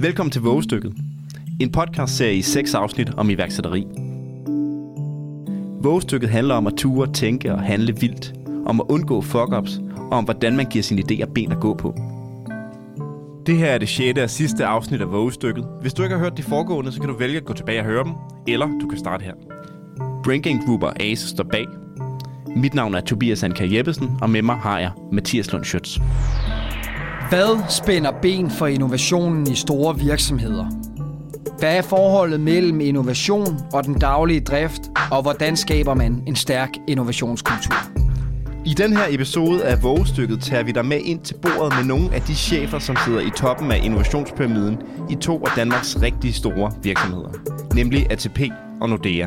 Velkommen til Vågestykket. En podcastserie i seks afsnit om iværksætteri. Vågestykket handler om at ture, tænke og handle vildt. Om at undgå fuck-ups og om hvordan man giver sine idéer ben at gå på. Det her er det sjette og sidste afsnit af Vågestykket. Hvis du ikke har hørt de foregående, så kan du vælge at gå tilbage og høre dem, eller du kan starte her. Brinking Group og Ace står bag. Mit navn er Tobias Anker Jeppesen, og med mig har jeg Mathias Lund Schütz. Hvad spænder ben for innovationen i store virksomheder? Hvad er forholdet mellem innovation og den daglige drift, og hvordan skaber man en stærk innovationskultur? I den her episode af Vågestykket tager vi dig med ind til bordet med nogle af de chefer, som sidder i toppen af innovationspyramiden i to af Danmarks rigtig store virksomheder, nemlig ATP og Nordea.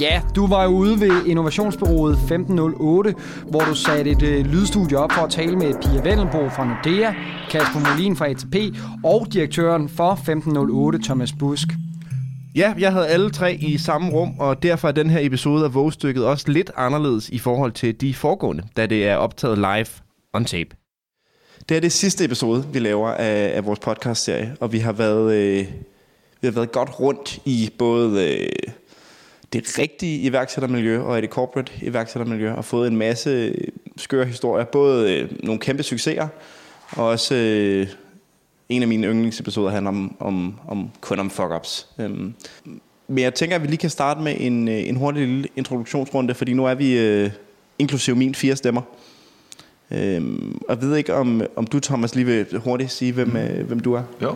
Ja, du var jo ude ved Innovationsbyrået 1508, hvor du satte et øh, lydstudie op for at tale med Pia Vendelbo fra Nordea, Kasper Molin fra ATP og direktøren for 1508, Thomas Busk. Ja, jeg havde alle tre i samme rum, og derfor er den her episode af Vågestykket også lidt anderledes i forhold til de foregående, da det er optaget live on tape. Det er det sidste episode, vi laver af, af vores podcast-serie, og vi har været, øh, vi har været godt rundt i både øh, det rigtige iværksættermiljø og i det corporate iværksættermiljø, og fået en masse skøre historier, både øh, nogle kæmpe succeser, og også øh, en af mine yndlingsepisoder handler om, om, om kun om fuck-ups. Øhm, men jeg tænker, at vi lige kan starte med en, øh, en hurtig lille introduktionsrunde, fordi nu er vi øh, inklusive min fire stemmer. Øhm, og jeg ved ikke, om, om du, Thomas, lige vil hurtigt sige, hvem, mm. øh, hvem du er? Jo.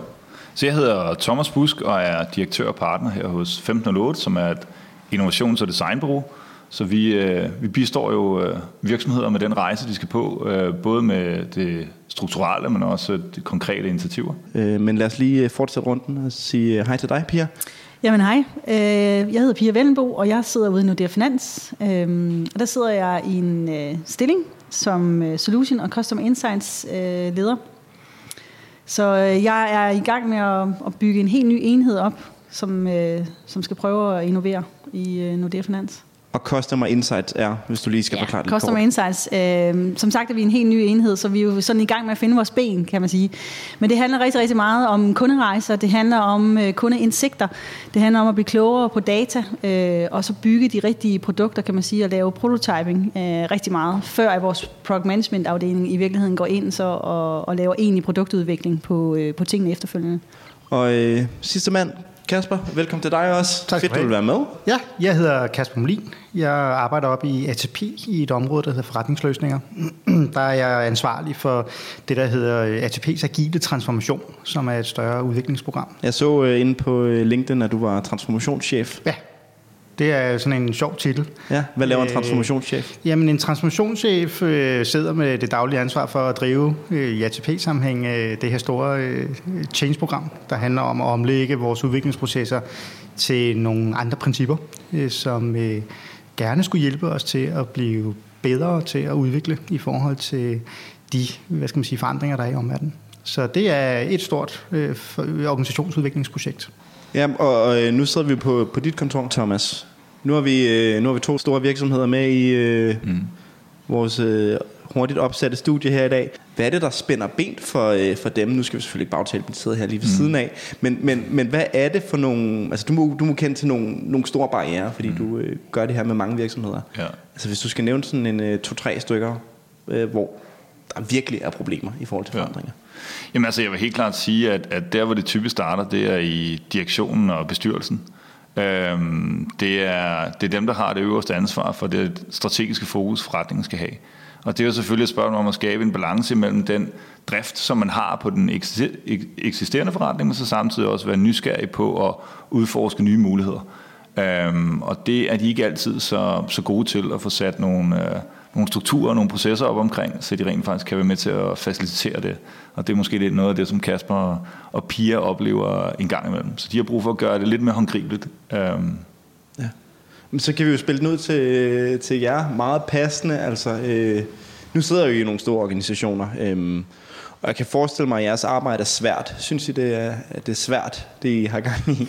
Så jeg hedder Thomas Busk og er direktør og partner her hos 1508, som er et innovations- og designbureau. Så vi, øh, vi bistår jo øh, virksomheder med den rejse, de skal på, øh, både med det strukturelle, men også de konkrete initiativer. Øh, men lad os lige fortsætte runden og sige hej til dig, Pia. Jamen hej, jeg hedder Pia Vellenbo, og jeg sidder ude i Nordea Finans. Og der sidder jeg i en stilling som Solution og Customer Insights leder. Så jeg er i gang med at bygge en helt ny enhed op, som, øh, som skal prøve at innovere i øh, Nordea Finans. Og Customer Insights er, hvis du lige skal ja, forklare det Customer kort. Insights. Øh, som sagt er vi en helt ny enhed, så vi er jo sådan i gang med at finde vores ben, kan man sige. Men det handler rigtig, rigtig meget om kunderejser, det handler om øh, kundeindsigter, det handler om at blive klogere på data, øh, og så bygge de rigtige produkter, kan man sige, og lave prototyping øh, rigtig meget, før at vores product management afdeling i virkeligheden går ind så og, og laver egentlig produktudvikling på, øh, på tingene efterfølgende. Og øh, sidste mand, Kasper, velkommen til dig også. Tak Fedt, du vil være med. Ja, jeg hedder Kasper Molin. Jeg arbejder op i ATP i et område, der hedder forretningsløsninger. Der er jeg ansvarlig for det, der hedder ATP's agile transformation, som er et større udviklingsprogram. Jeg så øh, inde på øh, LinkedIn, at du var transformationschef. Ja, det er sådan en sjov titel. Ja, hvad laver en transformationschef? Øh, jamen en transformationschef øh, sidder med det daglige ansvar for at drive øh, i ATP-sammenhæng øh, det her store øh, change-program, der handler om at omlægge vores udviklingsprocesser til nogle andre principper, øh, som øh, gerne skulle hjælpe os til at blive bedre til at udvikle i forhold til de hvad skal man sige, forandringer, der er i omverdenen. Så det er et stort øh, organisationsudviklingsprojekt. Ja, og, og nu sidder vi på, på dit kontor, Thomas. Nu har vi, øh, nu har vi to store virksomheder med i øh, mm. vores øh, hurtigt opsatte studie her i dag. Hvad er det, der spænder ben for, øh, for dem? Nu skal vi selvfølgelig ikke bagtale, men sidder her lige ved mm. siden af. Men, men, men hvad er det for nogle... Altså, du må, du må kende til nogle, nogle store barriere, fordi mm. du øh, gør det her med mange virksomheder. Ja. Altså, hvis du skal nævne sådan en øh, to-tre stykker, øh, hvor der virkelig er problemer i forhold til forandringer. Ja. Jamen altså, jeg vil helt klart sige, at, at der, hvor det typisk starter, det er i direktionen og bestyrelsen. Øhm, det, er, det er dem, der har det øverste ansvar for det strategiske fokus, forretningen skal have. Og det er jo selvfølgelig et spørgsmål om at skabe en balance mellem den drift, som man har på den eksisterende forretning, men så samtidig også være nysgerrig på at udforske nye muligheder. Øhm, og det er de ikke altid så, så gode til at få sat nogle, øh, nogle strukturer og nogle processer op omkring, så de rent faktisk kan være med til at facilitere det. Og det er måske lidt noget af det, som Kasper og Pia oplever en gang imellem. Så de har brug for at gøre det lidt mere håndgribeligt. Um. Ja. Men så kan vi jo spille den ud til, til jer meget passende. Altså, øh, nu sidder jeg jo i nogle store organisationer, øh, og jeg kan forestille mig, at jeres arbejde er svært. Synes I, det er, det er svært, det I har gang i?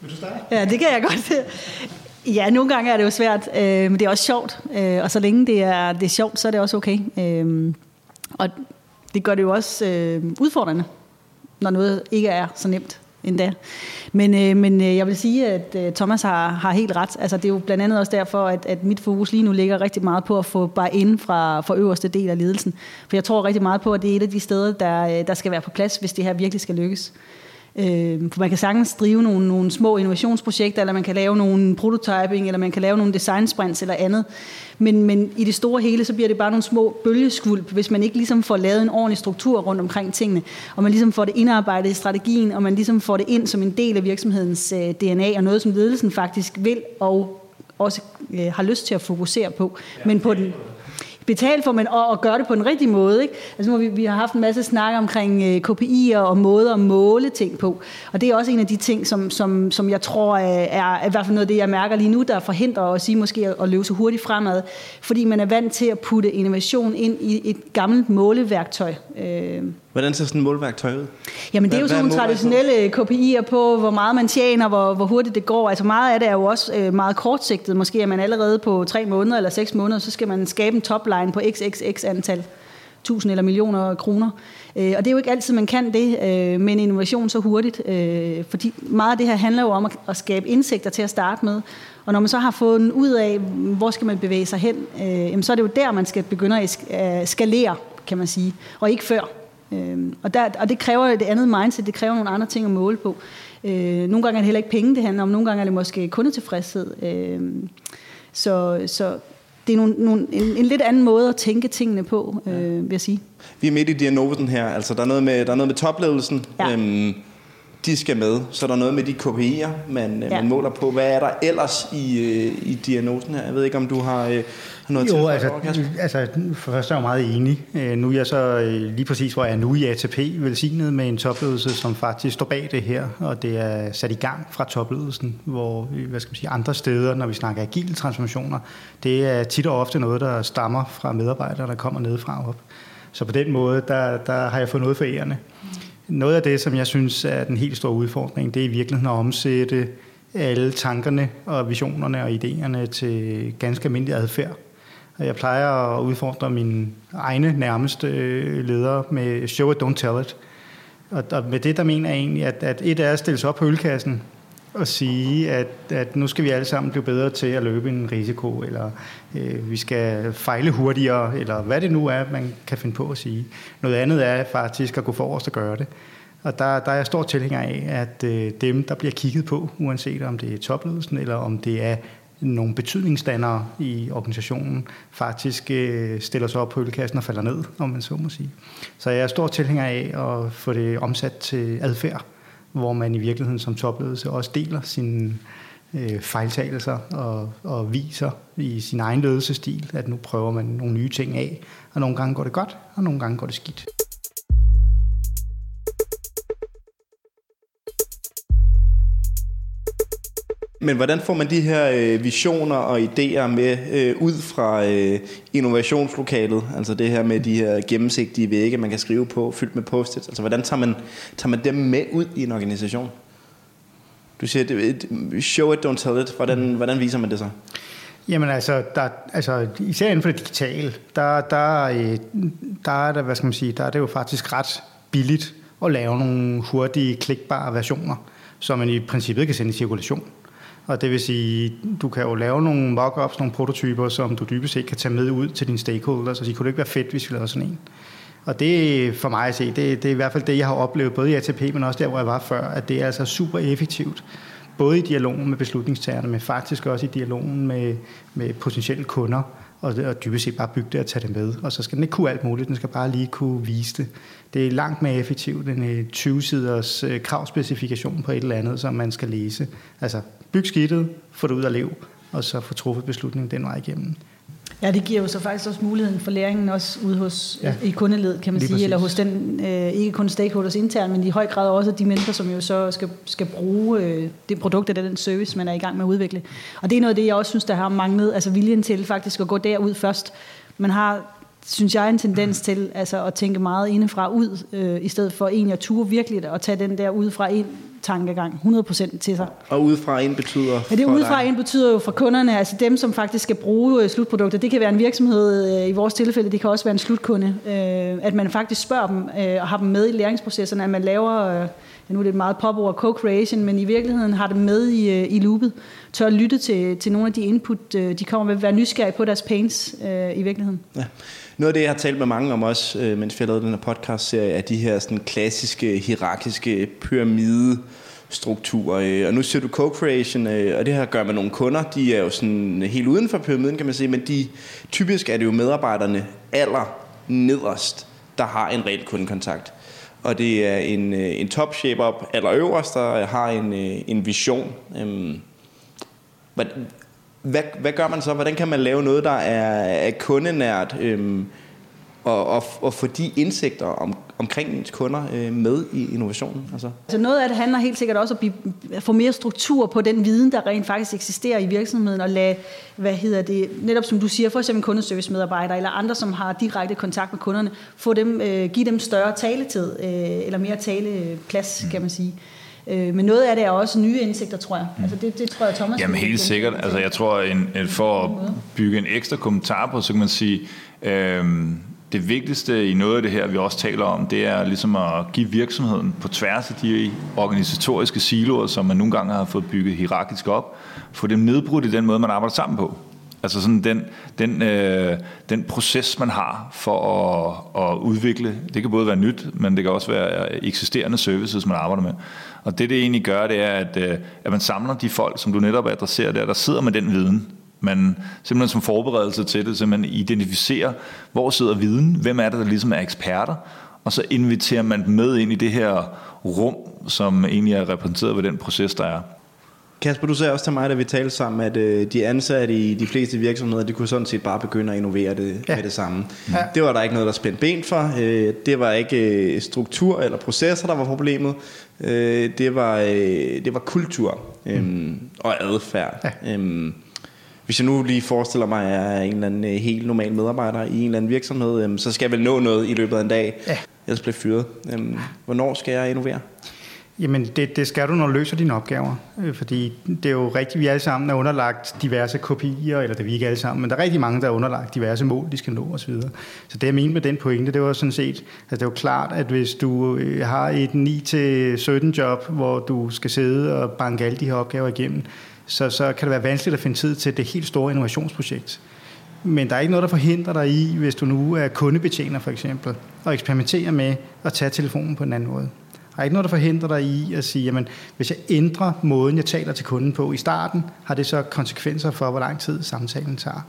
Vil du starte? Ja, det kan jeg godt. Ja, nogle gange er det jo svært, øh, men det er også sjovt. Øh, og så længe det er, det er sjovt, så er det også okay. Øh, og det gør det jo også øh, udfordrende. når noget ikke er så nemt endda. Men, øh, men øh, jeg vil sige, at øh, Thomas har, har helt ret. Altså, det er jo blandt andet også derfor, at, at mit fokus lige nu ligger rigtig meget på at få bare ind fra, fra øverste del af ledelsen. For jeg tror rigtig meget på, at det er et af de steder, der, øh, der skal være på plads, hvis det her virkelig skal lykkes. Øh, for man kan sagtens drive nogle, nogle små innovationsprojekter, eller man kan lave nogle prototyping, eller man kan lave nogle design sprints eller andet. Men, men i det store hele, så bliver det bare nogle små bølgeskvulp, hvis man ikke ligesom får lavet en ordentlig struktur rundt omkring tingene, og man ligesom får det indarbejdet i strategien, og man ligesom får det ind som en del af virksomhedens øh, DNA, og noget, som ledelsen faktisk vil og også øh, har lyst til at fokusere på, men på den, betale for, men at, og gøre det på den rigtige måde. Ikke? Altså, nu, vi, vi har haft en masse snak omkring øh, KPI'er og måder at måle ting på. Og det er også en af de ting, som, som, som jeg tror øh, er, er i hvert fald noget af det, jeg mærker lige nu, der forhindrer os i måske at, at løbe så hurtigt fremad. Fordi man er vant til at putte innovation ind i et gammelt måleværktøj. Øh, Hvordan ser sådan et målværktøj ud? Jamen det er jo sådan nogle traditionelle KPI'er på, hvor meget man tjener, hvor, hvor hurtigt det går. Altså meget af det er jo også øh, meget kortsigtet. Måske er man allerede på tre måneder eller seks måneder, så skal man skabe en topline på xxx antal tusind eller millioner kroner. Øh, og det er jo ikke altid, man kan det øh, med en innovation så hurtigt. Øh, fordi meget af det her handler jo om at, at skabe indsigter til at starte med. Og når man så har fået den ud af, hvor skal man bevæge sig hen, øh, så er det jo der, man skal begynde at skalere, kan man sige. Og ikke før. Øh, og, der, og det kræver det andet mindset, det kræver nogle andre ting at måle på. Øh, nogle gange er det heller ikke penge, det handler om. Nogle gange er det måske kundetilfredshed. Øh, så, så det er nogle, nogle, en, en lidt anden måde at tænke tingene på, øh, vil jeg sige. Vi er midt i diagnosen her. Altså, der er noget med, der er noget med topledelsen. Ja. Øhm, de skal med. Så er der noget med de KPI'er, man, ja. man måler på. Hvad er der ellers i, øh, i diagnosen her? Jeg ved ikke, om du har øh, noget jo, altså, altså, først er jeg meget enig. Øh, nu er jeg så øh, lige præcis, hvor jeg er nu i ATP, velsignet med en topledelse, som faktisk står bag det her, og det er sat i gang fra topledelsen, hvor hvad skal man sige, andre steder, når vi snakker agile transformationer, det er tit og ofte noget, der stammer fra medarbejdere, der kommer nedefra op. Så på den måde, der, der har jeg fået noget for ærende. Noget af det, som jeg synes er den helt store udfordring, det er i virkeligheden at omsætte alle tankerne og visionerne og idéerne til ganske almindelig adfærd. Jeg plejer at udfordre mine egne nærmeste øh, ledere med show it, don't tell it. Og med det, der mener jeg egentlig, at, at et er at stille sig op på ølkassen og sige, at, at nu skal vi alle sammen blive bedre til at løbe en risiko, eller øh, vi skal fejle hurtigere, eller hvad det nu er, man kan finde på at sige. Noget andet er faktisk at gå forrest og gøre det. Og der, der er jeg stor tilhænger af, at øh, dem, der bliver kigget på, uanset om det er topledelsen, eller om det er nogle betydningsdannere i organisationen, faktisk øh, stiller sig op på ølkassen og falder ned, om man så må sige. Så jeg er stor tilhænger af at få det omsat til adfærd, hvor man i virkeligheden som topledelse også deler sine øh, fejltagelser og, og viser i sin egen ledelsestil, at nu prøver man nogle nye ting af, og nogle gange går det godt, og nogle gange går det skidt. Men hvordan får man de her øh, visioner og idéer med øh, ud fra øh, innovationslokalet? Altså det her med de her gennemsigtige vægge, man kan skrive på, fyldt med post -its. Altså hvordan tager man, tager man dem med ud i en organisation? Du siger, det, show it, don't tell it. Hvordan, mm. hvordan viser man det så? Jamen altså, der, altså især inden for det digitale, der, der, øh, der, er det, hvad skal man sige, der er det jo faktisk ret billigt at lave nogle hurtige, klikbare versioner, som man i princippet kan sende i cirkulation. Og det vil sige, du kan jo lave nogle mockups, nogle prototyper, som du dybest set kan tage med ud til dine stakeholders, og sige, kunne det ikke være fedt, hvis vi lavede sådan en. Og det for mig at se, det, det er i hvert fald det, jeg har oplevet, både i ATP, men også der, hvor jeg var før, at det er altså super effektivt. Både i dialogen med beslutningstagerne, men faktisk også i dialogen med, med potentielle kunder, og, og dybest set bare bygge det og tage det med. Og så skal den ikke kunne alt muligt, den skal bare lige kunne vise det. Det er langt mere effektivt end 20-siders øh, kravspecifikation på et eller andet, som man skal læse. Altså, byg skidtet, få det ud af lev, og så få truffet beslutningen den vej igennem. Ja, det giver jo så faktisk også muligheden for læringen også ude hos, ja. i kundeled, kan man Lige sige, præcis. eller hos den, øh, ikke kun stakeholders internt, men i høj grad også de mennesker, som jo så skal, skal bruge øh, det produkt eller den service, man er i gang med at udvikle. Og det er noget af det, jeg også synes, der har manglet, altså viljen til faktisk at gå derud først. Man har synes jeg, en tendens til altså, at tænke meget indefra ud, øh, i stedet for egentlig at ture virkelig at tage den der udefra ind tankegang 100% til sig. Og udefra ind betyder Ja, det udefra ind betyder jo for kunderne, altså dem, som faktisk skal bruge øh, slutprodukter, det kan være en virksomhed øh, i vores tilfælde, det kan også være en slutkunde, øh, at man faktisk spørger dem og har dem med i læringsprocesserne, at man laver, ja, nu er det et meget popord, co-creation, men i virkeligheden har dem med i, i loopet, tør lytte til, til nogle af de input, de kommer med, være nysgerrige på deres pains øh, i virkeligheden. Ja. Noget af det, jeg har talt med mange om også, øh, mens vi har lavet den her podcast-serie, er de her sådan, klassiske, hierarkiske pyramide strukturer. Øh. og nu ser du co-creation, øh, og det her gør med nogle kunder. De er jo sådan helt uden for pyramiden, kan man sige, men de, typisk er det jo medarbejderne aller nederst, der har en reel kundekontakt. Og det er en, en top shape-up allerøverst, der har en, en vision. Øhm, hvad, hvad, gør man så? Hvordan kan man lave noget, der er, er kundenært, øhm, og, og, og få de indsigter om, omkring ens kunder øh, med i innovationen? Altså. Altså noget af det handler helt sikkert også om at blive, at få mere struktur på den viden, der rent faktisk eksisterer i virksomheden, og lade, hvad hedder det, netop som du siger, for eksempel kundeservice-medarbejdere, eller andre, som har direkte kontakt med kunderne, få dem, øh, give dem større taletid, øh, eller mere taleplads, kan man sige. Øh, men noget af det er også nye indsigter, tror jeg. Altså det, det tror jeg, Thomas... Jamen helt sikkert. Altså jeg tror, en, for at bygge en ekstra kommentar på, så kan man sige, øhm, det vigtigste i noget af det her, vi også taler om, det er ligesom at give virksomheden på tværs af de organisatoriske siloer, som man nogle gange har fået bygget hierarkisk op, få dem nedbrudt i den måde, man arbejder sammen på. Altså sådan den, den, øh, den proces, man har for at, at udvikle, det kan både være nyt, men det kan også være øh, eksisterende services, man arbejder med. Og det, det egentlig gør, det er, at, øh, at man samler de folk, som du netop adresserer der, der sidder med den viden. Man simpelthen som forberedelse til det, så man identificerer, hvor sidder viden, hvem er det, der ligesom er eksperter, og så inviterer man dem med ind i det her rum, som egentlig er repræsenteret ved den proces, der er. Kasper, du sagde også til mig, da vi talte sammen, at øh, de ansatte i de fleste virksomheder, de kunne sådan set bare begynde at innovere det ja. med det samme. Ja. Det var der ikke noget, der spændte ben for. Øh, det var ikke øh, struktur eller processer, der var problemet. Øh, det, var, øh, det var kultur øh, mm. og adfærd. Ja. Øh, hvis jeg nu lige forestiller mig, at jeg er en eller anden øh, helt normal medarbejder i en eller anden virksomhed, øh, så skal jeg vel nå noget i løbet af en dag. Ja. Ellers bliver fyret. Øh, hvornår skal jeg innovere? Jamen, det, det skal du, når du løser dine opgaver. Øh, fordi det er jo rigtigt, vi alle sammen er underlagt diverse kopier, eller det er vi ikke alle sammen, men der er rigtig mange, der er underlagt diverse mål, de skal nå osv. Så det jeg mente med den pointe, det var sådan set, altså det er jo klart, at hvis du øh, har et 9-17 job, hvor du skal sidde og banke alle de her opgaver igennem, så, så kan det være vanskeligt at finde tid til det helt store innovationsprojekt. Men der er ikke noget, der forhindrer dig i, hvis du nu er kundebetjener for eksempel, og eksperimentere med at tage telefonen på en anden måde. Der er ikke noget, der forhindrer dig i at sige, jamen, hvis jeg ændrer måden, jeg taler til kunden på i starten, har det så konsekvenser for, hvor lang tid samtalen tager.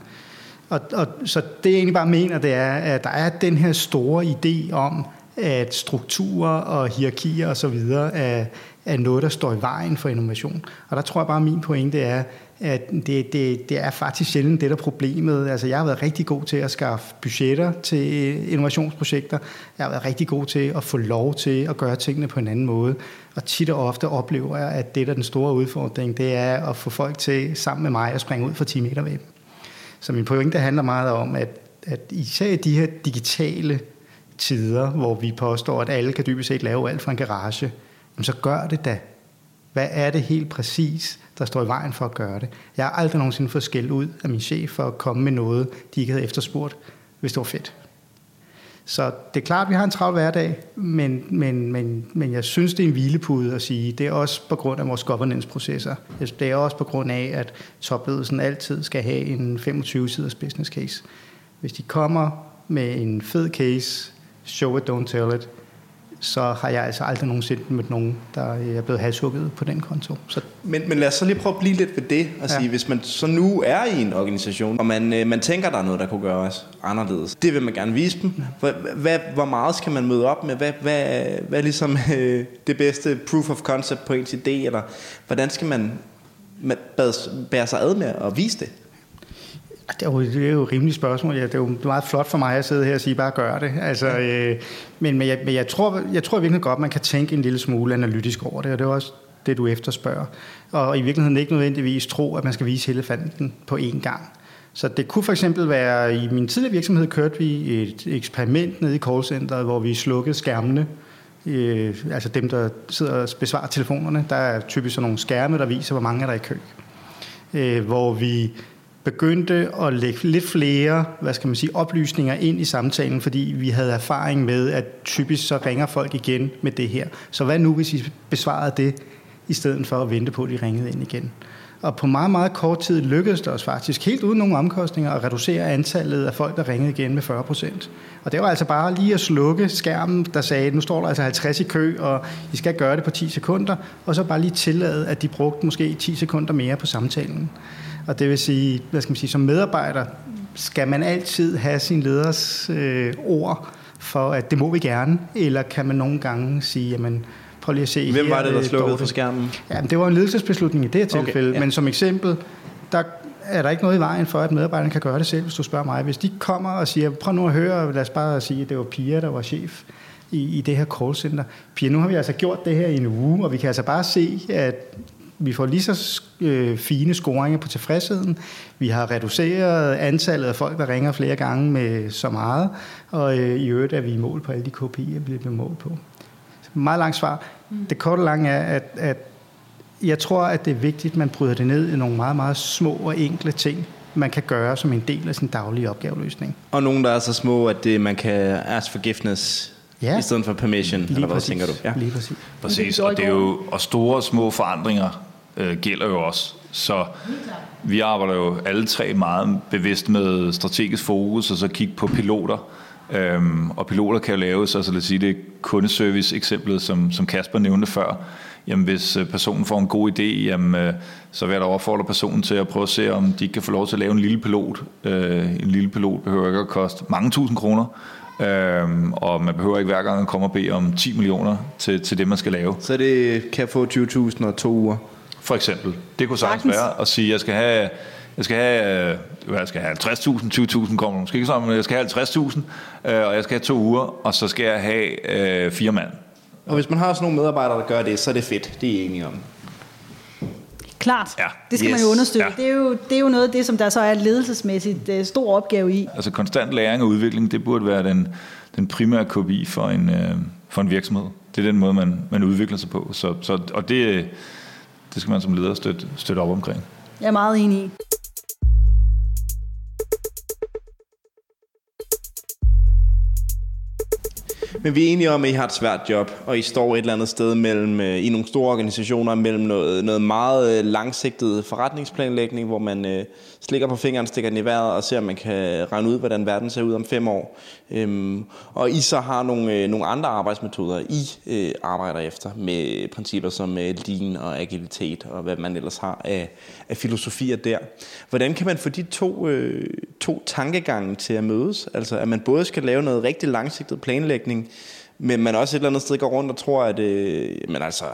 Og, og, så det jeg egentlig bare mener, det er, at der er den her store idé om, at strukturer og hierarkier osv. Er, er noget, der står i vejen for innovation. Og der tror jeg bare, at min pointe er, at det, det, det er faktisk sjældent det, der er problemet. Altså, jeg har været rigtig god til at skaffe budgetter til øh, innovationsprojekter. Jeg har været rigtig god til at få lov til at gøre tingene på en anden måde. Og tit og ofte oplever jeg, at det, der er den store udfordring, det er at få folk til sammen med mig at springe ud fra 10 meter væb. Så min pointe handler meget om, at, at især i de her digitale tider, hvor vi påstår, at alle kan dybest set lave alt fra en garage, så gør det da. Hvad er det helt præcis, der står i vejen for at gøre det? Jeg har aldrig nogensinde fået skæld ud af min chef for at komme med noget, de ikke havde efterspurgt, hvis det var fedt. Så det er klart, at vi har en travl hverdag, men, men, men, men jeg synes, det er en hvilepude at sige, det er også på grund af vores governance-processer. Det er også på grund af, at topledelsen altid skal have en 25-siders business case. Hvis de kommer med en fed case, show it, don't tell it, så har jeg altså aldrig nogensinde mødt nogen, der er blevet halshugget på den konto. Så Men, men lad os så lige prøve at blive lidt ved det. Og sige, Ja. hvis man så nu er i en organisation, og man, øh, man tænker, der er noget, der kunne gøres anderledes. Det vil man gerne vise dem. Hvad, hvad, hvor meget skal man møde op med? Hvad, hvad, hvad er ligesom øh, det bedste proof of concept på ens idé? Eller hvordan skal man ma- bære- bære sig ad med at vise det? Det er, jo, det er jo et rimeligt spørgsmål. Ja, det er jo meget flot for mig at sidde her og sige, bare gør det. Altså, øh, men men, jeg, men jeg, tror, jeg tror virkelig godt, man kan tænke en lille smule analytisk over det, og det er også det, du efterspørger. Og i virkeligheden ikke nødvendigvis tro, at man skal vise elefanten på én gang. Så det kunne for eksempel være, i min tidligere virksomhed kørte vi et eksperiment nede i callcenteret, hvor vi slukkede skærmene øh, altså dem, der sidder og besvarer telefonerne. Der er typisk sådan nogle skærme, der viser, hvor mange er der i kø. Øh, hvor vi begyndte at lægge lidt flere hvad skal man sige, oplysninger ind i samtalen, fordi vi havde erfaring med, at typisk så ringer folk igen med det her. Så hvad nu, hvis I besvarede det, i stedet for at vente på, at de ringede ind igen? Og på meget, meget kort tid lykkedes det os faktisk, helt uden nogen omkostninger, at reducere antallet af folk, der ringede igen med 40 procent. Og det var altså bare lige at slukke skærmen, der sagde, nu står der altså 50 i kø, og I skal gøre det på 10 sekunder, og så bare lige tillade, at de brugte måske 10 sekunder mere på samtalen. Og det vil sige, hvad skal man sige, som medarbejder skal man altid have sin leders øh, ord for, at det må vi gerne, eller kan man nogle gange sige, jamen, prøv lige at se Hvem her, var det, der slukkede dårligt. for skærmen? Ja, men det var en ledelsesbeslutning i det her tilfælde, Okay, ja. men som eksempel, der er der ikke noget i vejen for, at medarbejderne kan gøre det selv, hvis du spørger mig. Hvis de kommer og siger, prøv nu at høre, lad os bare sige, at det var Pia, der var chef i, i det her callcenter. Pia, nu har vi altså gjort det her i en uge, og vi kan altså bare se, at vi får lige så øh, fine scoringer på tilfredsheden. Vi har reduceret antallet af folk, der ringer flere gange med så meget, og øh, i øvrigt er vi i mål på alle de KPI'er, vi bliver mål på. Så meget langt svar. Det korte og lange er, at, at jeg tror, at det er vigtigt, at man bryder det ned i nogle meget, meget små og enkle ting, man kan gøre som en del af sin daglige opgaveløsning. Og nogen, der er så små, at det, man kan ask forgiveness Ja. i stedet for permission, Lige eller hvad præcis. tænker du? Ja. Lige præcis. Præcis, og det er jo og store og små forandringer øh, gælder jo også. Så vi arbejder jo alle tre meget bevidst med strategisk fokus, og så kigge på piloter. Øhm, og piloter kan jo laves, altså lad os sige det kundeservice-eksemplet, som, som Kasper nævnte før. Jamen hvis øh, personen får en god idé, jamen, øh, så vil jeg da opfordre personen til at prøve at se, om de kan få lov til at lave en lille pilot. Øh, en lille pilot behøver ikke at koste mange tusind kroner. Øhm, og man behøver ikke hver gang at komme og bede om 10 millioner til, til det, man skal lave. Så det kan få 20.000 og to uger. For eksempel. Det kunne sagtens Sagtens. være at sige, at jeg skal have, jeg skal have, øh, hvad, jeg skal have 50.000, 20.000 kommer måske ikke sådan, men jeg skal have 50.000, øh, og jeg skal have to uger, og så skal jeg have øh, fire mand. Og hvis man har sådan nogle medarbejdere, der gør det, så er det fedt. Det er I enige om. Klart. Ja. Det skal Yes. man jo understøtte. Ja. Det, er jo, det er jo noget af det, som der så er ledelsesmæssigt øh, stor opgave i. Altså konstant læring og udvikling, det burde være den, den primære KPI for en, øh, for en virksomhed. Det er den måde, man, man udvikler sig på. Så, så, og det, det skal man som leder støtte, støtte op omkring. Jeg er meget enig i. Men vi er enige om, at I har et svært job, og I står et eller andet sted mellem, øh, i nogle store organisationer mellem noget, noget meget øh, langsigtet forretningsplanlægning, hvor man øh, slikker på fingeren, stikker den i vejret og ser, om man kan regne ud, hvordan verden ser ud om fem år. Øhm, og I så har nogle, øh, nogle andre arbejdsmetoder, I øh, arbejder efter med principper som øh, lean og agilitet og hvad man ellers har af, af filosofier der. Hvordan kan man få de to, øh, to tankegange til at mødes? Altså at man både skal lave noget rigtig langsigtet planlægning, men man også et eller andet sted går rundt og tror, at øh, men altså,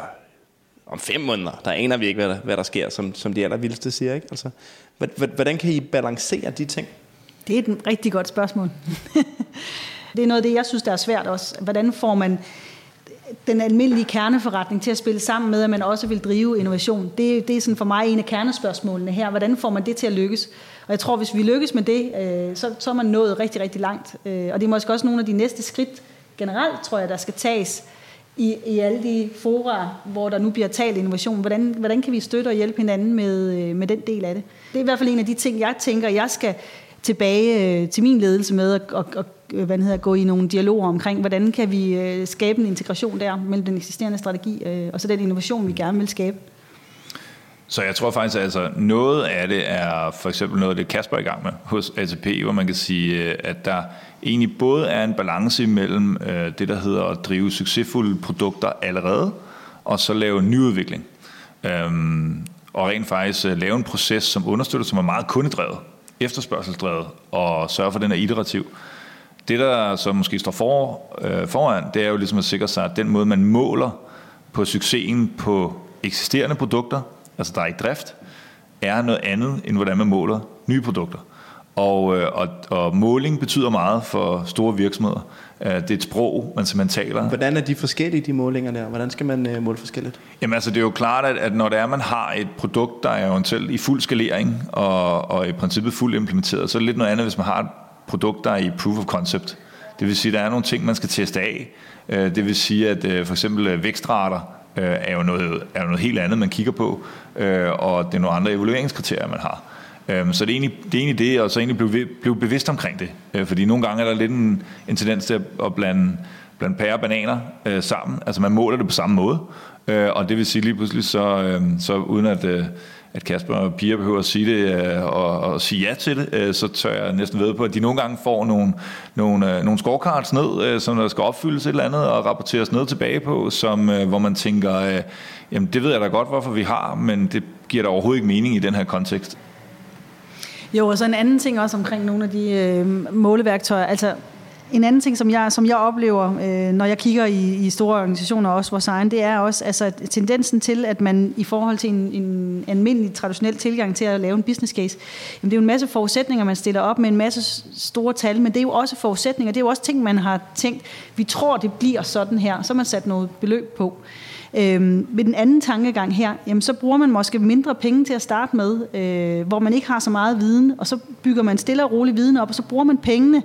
om fem måneder, der aner vi ikke, hvad der, hvad der sker, som, som de allervildeste siger. Ikke? Altså, hvordan kan I balancere de ting? Det er et rigtig godt spørgsmål. det er noget af det, jeg synes, der er svært også. Hvordan får man den almindelige kerneforretning til at spille sammen med, at man også vil drive innovation? Det, det er sådan for mig en af kernespørgsmålene her. Hvordan får man det til at lykkes? Og jeg tror, hvis vi lykkes med det, øh, så, så er man nået rigtig, rigtig langt. Øh, og det er måske også nogle af de næste skridt generelt, tror jeg, der skal tages i, i alle de fora, hvor der nu bliver talt innovation. Hvordan, hvordan kan vi støtte og hjælpe hinanden med, øh, med den del af det? Det er i hvert fald en af de ting, jeg tænker, jeg skal tilbage øh, til min ledelse med at og, og, øh, hvad hedder, gå i nogle dialoger omkring, hvordan kan vi skabe en integration der mellem den eksisterende strategi og så den innovation, vi gerne vil skabe. Så jeg tror faktisk, at altså, noget af det er for eksempel noget af det, Kasper er i gang med hos ATP, hvor man kan sige, at der egentlig både er en balance mellem øh, det, der hedder at drive succesfulde produkter allerede, og så lave nyudvikling. Øhm, og rent faktisk øh, lave en proces, som understøtter, som er meget kundedrevet, efterspørgselsdrevet, og sørge for, at den er iterativ. Det, der så måske står for, øh, foran, det er jo ligesom at sikre sig, at den måde, man måler på succesen på eksisterende produkter, altså der er i drift, er noget andet, end hvordan man måler nye produkter. Og, øh, og, og måling betyder meget for store virksomheder. Øh, Det er et sprog, man simpelthen taler. Hvordan er de forskellige, de målinger der? Hvordan skal man øh, måle forskelligt? Jamen altså, det er jo klart, at, at når det er, man har et produkt, der er eventuelt i fuld skalering og, og i princippet fuldt implementeret, så er det lidt noget andet, hvis man har et produkt, der er i proof of concept. Det vil sige, at der er nogle ting, man skal teste af. Det vil sige, at for eksempel vækstrater er jo noget, er jo noget helt andet, man kigger på, og det er nogle andre evalueringskriterier, man har. Øhm, så det er egentlig det, er egentlig det og så egentlig blive, blive bevidst omkring det. Øh, fordi nogle gange er der lidt en, en tendens til at blande, blande pære og bananer øh, sammen. Altså man måler det på samme måde. Øh, og det vil sige lige pludselig, så, øhm, så uden at at Kasper og Pia behøver at sige det øh, og, og sige ja til det, øh, så tør jeg næsten ved på, at de nogle gange får nogle, nogle, øh, nogle scorecards ned, som der skal opfyldes et eller andet og rapporteres ned tilbage på, som, hvor man tænker, jamen det ved jeg da godt, hvorfor vi har, men det giver da overhovedet ikke mening i den her kontekst. Jo, og så en anden ting også omkring nogle af de øh, måleværktøjer. Altså, en anden ting, som jeg, som jeg oplever, øh, når jeg kigger i, i store organisationer, også vores egen, det er også altså, tendensen til, at man i forhold til en, en almindelig traditionel tilgang til at lave en business case, jamen, det er jo en masse forudsætninger, man stiller op med en masse store tal, men det er jo også forudsætninger, det er jo også ting, man har tænkt, vi tror, det bliver sådan her, så har man sat noget beløb på. Øhm, med den anden tankegang her, jamen, så bruger man måske mindre penge til at starte med, øh, hvor man ikke har så meget viden, og så bygger man stille og roligt viden op, og så bruger man pengene,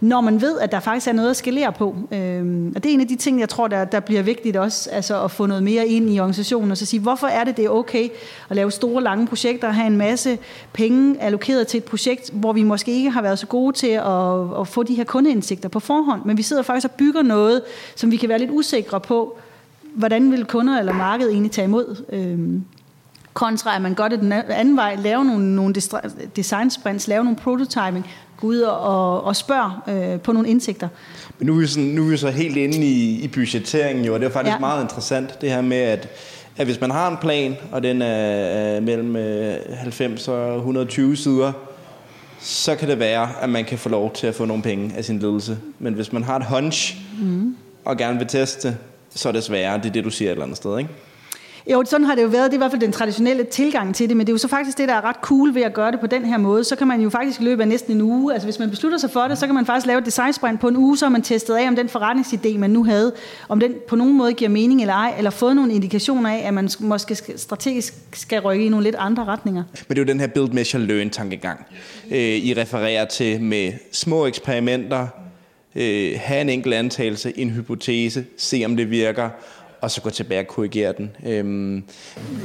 når man ved, at der faktisk er noget at skalere på. Øhm, og det er en af de ting, jeg tror, der, der bliver vigtigt også, altså at få noget mere ind i organisationen, og så sige, hvorfor er det, det er okay at lave store, lange projekter, og have en masse penge allokeret til et projekt, hvor vi måske ikke har været så gode til at, at få de her kundeindsigter på forhånd, men vi sidder faktisk og bygger noget, som vi kan være lidt usikre på, hvordan vil kunder eller markedet egentlig tage imod? Øhm, kontra at man gør det den anden vej, lave nogle, nogle design sprints, lave nogle prototyping, gå ud og, og spørge øh, på nogle indsigter. Men nu er vi, sådan, nu er vi så helt inde i, i budgetteringen jo, og det er faktisk ja. meget interessant, det her med, at, at hvis man har en plan, og den er mellem 90 øh, og 120 sider, så kan det være, at man kan få lov til at få nogle penge af sin ledelse. Men hvis man har et hunch, mm. og gerne vil teste, så er det sværere. Det er det, du siger et eller andet sted, ikke? Jo, sådan har det jo været. Det er i hvert fald den traditionelle tilgang til det, men det er jo så faktisk det, der er ret cool ved at gøre det på den her måde. Så kan man jo faktisk løbe af næsten en uge. Altså hvis man beslutter sig for det, så kan man faktisk lave et design sprint på en uge, så har man testet af, om den forretningsidé, man nu havde, om den på nogen måde giver mening eller ej, eller fået nogle indikationer af, at man måske strategisk skal rykke i nogle lidt andre retninger. Men det er jo den her build, measure, learn tankegang, øh, I refererer til med små eksperimenter, øh, have en enkelt antagelse, en hypotese, se om det virker, og så gå tilbage og korrigere den. Øhm.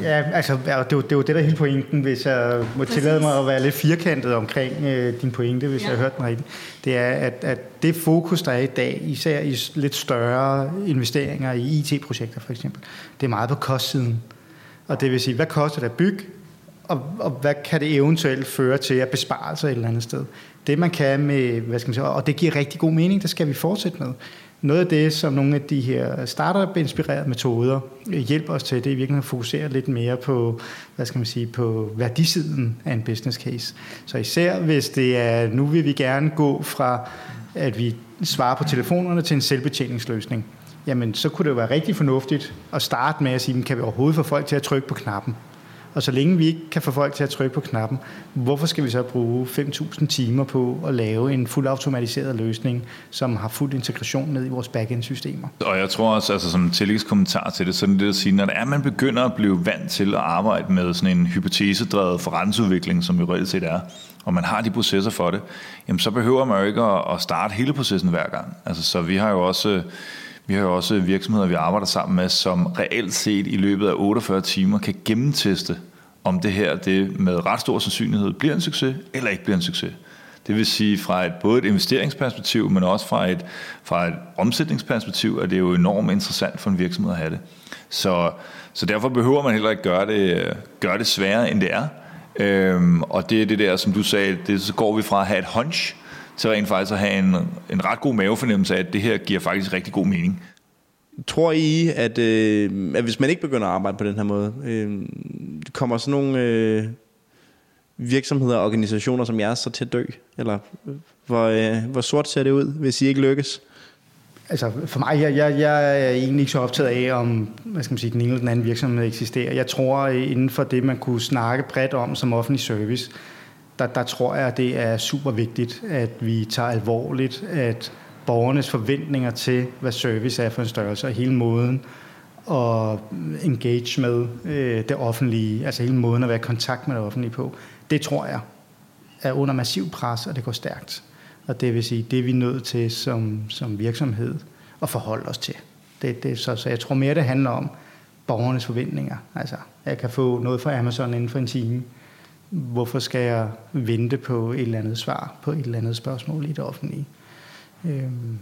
Ja, altså, det er, jo, det er jo det, der er hele pointen, hvis jeg må tillade mig at være lidt firkantet omkring øh, din pointe, hvis ja. jeg har hørt den rigtigt. Det er, at, at det fokus, der er i dag, især i lidt større investeringer i IT-projekter for eksempel, det er meget på kostsiden. Og det vil sige, hvad koster det at bygge, og, og hvad kan det eventuelt føre til at besparelser et eller andet sted. Det man kan med, hvad skal man sige, og det giver rigtig god mening, det skal vi fortsætte med. Noget af det, som nogle af de her startup-inspirerede metoder øh, hjælper os til, det er i virkeligheden at fokusere lidt mere på, hvad skal man sige, på værdisiden af en business case. Så især hvis det er, nu vil vi gerne gå fra, at vi svarer på telefonerne til en selvbetjeningsløsning, jamen så kunne det jo være rigtig fornuftigt at starte med at sige, kan vi overhovedet få folk til at trykke på knappen? Og så længe vi ikke kan få folk til at trykke på knappen, hvorfor skal vi så bruge 5.000 timer på at lave en fuldt automatiseret løsning, som har fuld integration ned i vores backend-systemer? Og jeg tror også, altså som en tillægskommentar til det, sådan det at sige, når det er, man begynder at blive vant til at arbejde med sådan en hypotesedrevet forretningsudvikling, som jo reelt set er, og man har de processer for det, jamen så behøver man jo ikke at starte hele processen hver gang. Altså, så vi har jo også vi har jo også virksomheder, vi arbejder sammen med, som reelt set i løbet af 48 timer kan gennemteste, om det her det med ret stor sandsynlighed bliver en succes eller ikke bliver en succes. Det vil sige fra et, både et investeringsperspektiv, men også fra et, fra et omsætningsperspektiv, at det er jo enormt interessant for en virksomhed at have det. Så, så derfor behøver man heller ikke gøre det, gøre det sværere, end det er. Øhm, og det er det der, som du sagde, det, så går vi fra at have et hunch, til rent faktisk at have en, en ret god mavefornemmelse af, at det her giver faktisk rigtig god mening. Tror I, at, øh, at hvis man ikke begynder at arbejde på den her måde, øh, kommer sådan nogle øh, virksomheder og organisationer som jeres så til at dø? Eller hvor, øh, hvor sort ser det ud, hvis I ikke lykkes? Altså for mig, jeg, jeg, jeg er egentlig ikke så optaget af, om hvad skal man sige, den ene eller den anden virksomhed eksisterer. Jeg tror, inden for det, man kunne snakke bredt om som offentlig service, der, der tror jeg, at det er super vigtigt, at vi tager alvorligt, at borgernes forventninger til, hvad service er for en størrelse, og hele måden at engage med øh, det offentlige, altså hele måden at være i kontakt med det offentlige på, det tror jeg er under massiv pres, og det går stærkt. Og det vil sige, det er vi nødt til som, som virksomhed at forholde os til. Det, det, så, så jeg tror mere, det handler om borgernes forventninger. Altså, jeg kan få noget fra Amazon inden for en time. Hvorfor skal jeg vente på et eller andet svar på et eller andet spørgsmål i det offentlige? Øhm,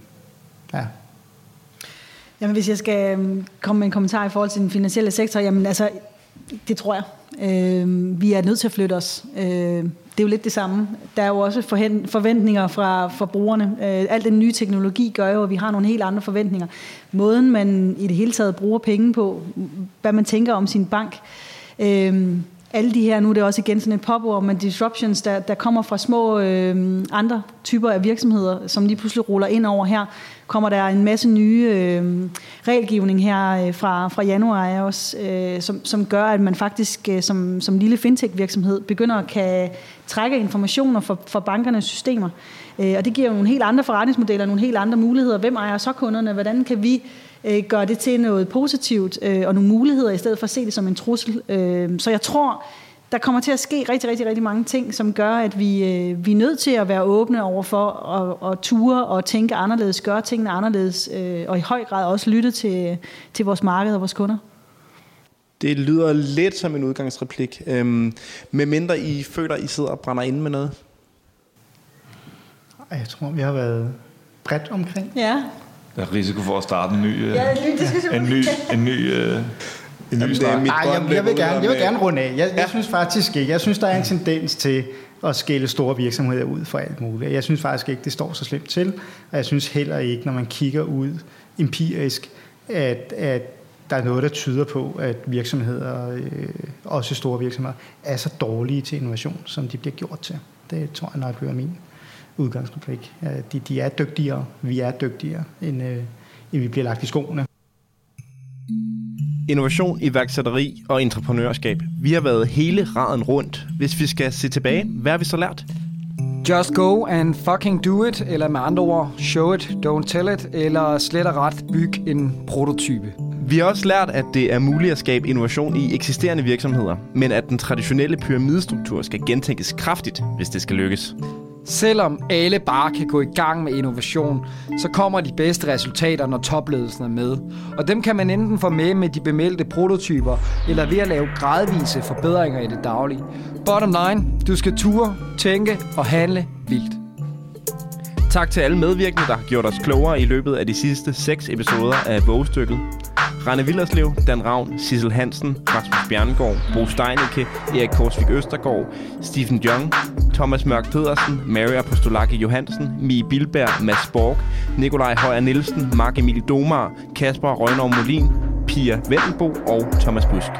ja. Jamen, hvis jeg skal øhm, komme med en kommentar i forhold til den finansielle sektor, jamen altså, det tror jeg. Øh, vi er nødt til at flytte os. Øh, det er jo lidt det samme. Der er jo også forventninger fra forbrugerne. Øh, al den nye teknologi gør jo, at vi har nogle helt andre forventninger. Måden, man i det hele taget bruger penge på, hvad man tænker om sin bank, øh, alle de her, nu er det også igen sådan et popord, men disruptions, der, der kommer fra små øh, andre typer af virksomheder, som lige pludselig ruller ind over her, kommer der en masse nye øh, regelgivning her øh, fra, fra januar også, øh, som, som gør, at man faktisk øh, som, som lille fintech-virksomhed begynder at kan trække informationer fra, fra bankernes systemer. Øh, og det giver jo nogle helt andre forretningsmodeller, nogle helt andre muligheder. Hvem ejer så kunderne? Hvordan kan vi øh, gøre det til noget positivt øh, og nogle muligheder, i stedet for at se det som en trussel? Øh, så jeg tror, der kommer til at ske rigtig, rigtig, rigtig mange ting, som gør, at vi, øh, vi er nødt til at være åbne over for at, at ture og tænke anderledes, gøre tingene anderledes, øh, og i høj grad også lytte til, til vores marked og vores kunder. Det lyder lidt som en udgangsreplik. Øhm, med mindre I føler, I sidder og brænder inde med noget? Jeg tror, vi har været bredt omkring. Ja. Der er risiko for at starte en ny, ja, en ny diskussion. En ny, en ny, øh, en ny start. Nej, jeg, jeg, vil gerne, jeg vil gerne runde af. Jeg, ja. jeg synes faktisk ikke, jeg synes, der er en tendens til at skille store virksomheder ud for alt muligt. Jeg synes faktisk ikke, det står så slemt til, og jeg synes heller ikke, når man kigger ud empirisk, at, at der er noget, der tyder på, at virksomheder, øh, også store virksomheder, er så dårlige til innovation, som de bliver gjort til. Det tror jeg nok bliver min udgangsreplik. De, de er dygtigere, vi er dygtigere, end, øh, end vi bliver lagt i skoene. Innovation, iværksætteri og entreprenørskab. Vi har været hele raden rundt. Hvis vi skal se tilbage, hvad har vi så lært? Just go and fucking do it, eller med andre ord, show it, don't tell it, eller slet og ret byg en prototype. Vi har også lært, at det er muligt at skabe innovation i eksisterende virksomheder, men at den traditionelle pyramidestruktur skal gentænkes kraftigt, hvis det skal lykkes. Selvom alle bare kan gå i gang med innovation, så kommer de bedste resultater, når topledelsen er med. Og dem kan man enten få med med de bemeldte prototyper, eller ved at lave gradvise forbedringer i det daglige. Bottom line, du skal ture, tænke og handle vildt. Tak til alle medvirkende, der har gjort os klogere i løbet af de sidste seks episoder af Bogstykket. Rane Villerslev, Dan Ravn, Sissel Hansen, Rasmus Bjerngård, Bo Steinicke, Erik Korsvik Østergaard, Stephen Jung, Thomas Mørk Pedersen, Mary Apostolaki Johansen, Mie Bilberg, Mads Borg, Nikolaj Højer Nielsen, Mark Emil Domar, Kasper Røgnov Molin, Pia Vendelbo og Thomas Busk.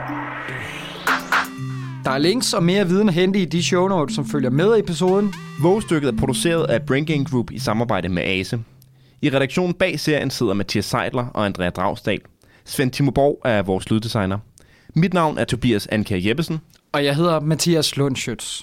Der er links og mere viden at hente i de show notes, som følger med i episoden. Vågestykket er produceret af Brain Game Group i samarbejde med ASE. I redaktionen bag serien sidder Mathias Seidler og Andrea Dragsdal. Svend Timo Borg er vores lyddesigner. Mit navn er Tobias Anker Jeppesen. Og jeg hedder Mathias Lundschøtz.